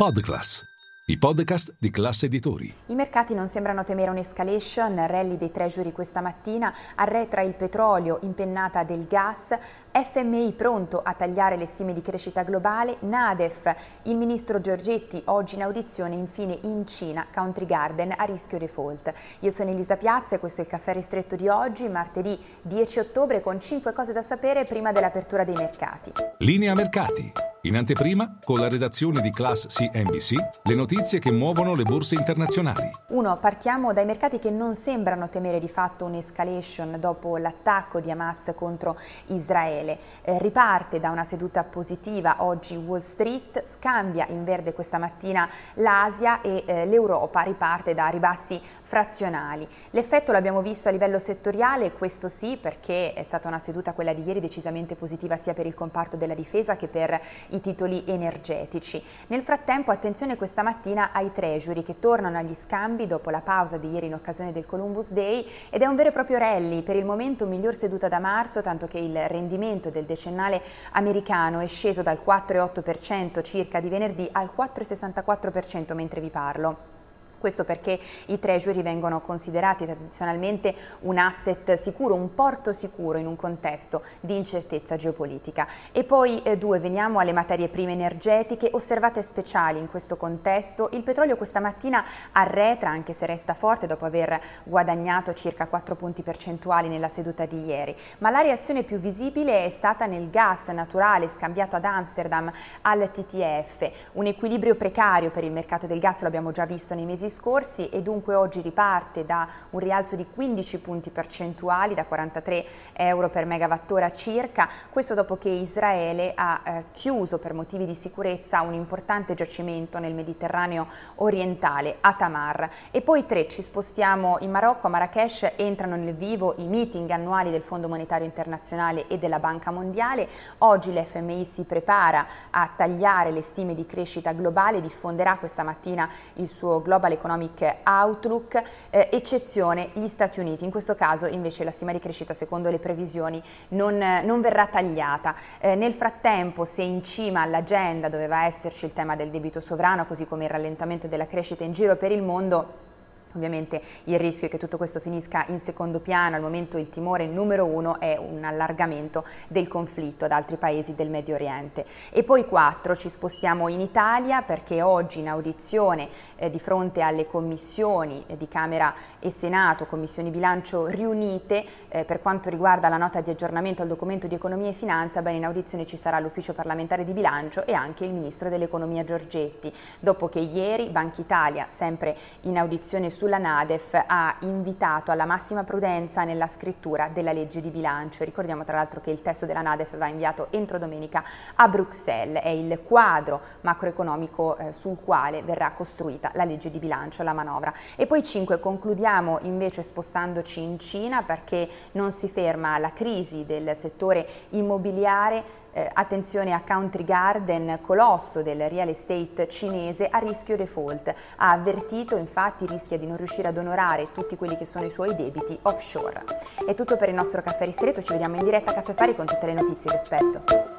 Podclass, i podcast di classe editori. I mercati non sembrano temere un'escalation, rally dei treasury questa mattina, arretra il petrolio, impennata del gas, FMI pronto a tagliare le stime di crescita globale, Nadef, il ministro Giorgetti oggi in audizione, infine in Cina, Country Garden a rischio default. Io sono Elisa Piazza e questo è il caffè ristretto di oggi, martedì 10 ottobre, con 5 cose da sapere prima dell'apertura dei mercati. Linea mercati. In anteprima, con la redazione di Class CNBC, le notizie che muovono le borse internazionali. 1. Partiamo dai mercati che non sembrano temere di fatto un'escalation dopo l'attacco di Hamas contro Israele. Eh, riparte da una seduta positiva oggi Wall Street, scambia in verde questa mattina l'Asia e eh, l'Europa riparte da ribassi frazionali. L'effetto l'abbiamo visto a livello settoriale, questo sì perché è stata una seduta quella di ieri decisamente positiva sia per il comparto della difesa che per i i titoli energetici. Nel frattempo attenzione questa mattina ai treasury che tornano agli scambi dopo la pausa di ieri in occasione del Columbus Day ed è un vero e proprio rally, per il momento miglior seduta da marzo tanto che il rendimento del decennale americano è sceso dal 4,8% circa di venerdì al 4,64% mentre vi parlo. Questo perché i treasury vengono considerati tradizionalmente un asset sicuro, un porto sicuro in un contesto di incertezza geopolitica. E poi eh, due, veniamo alle materie prime energetiche, osservate speciali in questo contesto. Il petrolio questa mattina arretra, anche se resta forte dopo aver guadagnato circa 4 punti percentuali nella seduta di ieri, ma la reazione più visibile è stata nel gas naturale scambiato ad Amsterdam al TTF, un equilibrio precario per il mercato del gas, lo abbiamo già visto nei mesi mesi scorsi e dunque oggi riparte da un rialzo di 15 punti percentuali, da 43 euro per megawattora circa, questo dopo che Israele ha eh, chiuso per motivi di sicurezza un importante giacimento nel Mediterraneo orientale, a Tamar. E poi tre, ci spostiamo in Marocco, a Marrakesh entrano nel vivo i meeting annuali del Fondo Monetario Internazionale e della Banca Mondiale. Oggi l'FMI si prepara a tagliare le stime di crescita globale, diffonderà questa mattina il suo Global Economic Outlook, eh, eccezione gli Stati Uniti. In questo caso invece la stima di crescita secondo le previsioni non, non verrà tagliata. Eh, nel frattempo se in cima all'agenda doveva esserci il tema del debito sovrano, così come il rallentamento della crescita in giro per il mondo, Ovviamente il rischio è che tutto questo finisca in secondo piano, al momento il timore numero uno è un allargamento del conflitto ad altri paesi del Medio Oriente. E poi quattro, ci spostiamo in Italia perché oggi in audizione eh, di fronte alle commissioni eh, di Camera e Senato, commissioni bilancio riunite, eh, per quanto riguarda la nota di aggiornamento al documento di economia e finanza, bene in audizione ci sarà l'ufficio parlamentare di bilancio e anche il ministro dell'economia Giorgetti, dopo che ieri Banca Italia, sempre in audizione sulla Nadef ha invitato alla massima prudenza nella scrittura della legge di bilancio. Ricordiamo tra l'altro che il testo della Nadef va inviato entro domenica a Bruxelles, è il quadro macroeconomico eh, sul quale verrà costruita la legge di bilancio, la manovra. E poi 5 concludiamo invece spostandoci in Cina perché non si ferma la crisi del settore immobiliare eh, attenzione a Country Garden, colosso del real estate cinese, a rischio default. Ha avvertito, infatti, rischia di non riuscire ad onorare tutti quelli che sono i suoi debiti offshore. È tutto per il nostro caffè ristretto, ci vediamo in diretta a Caffè Fari con tutte le notizie, vi aspetto.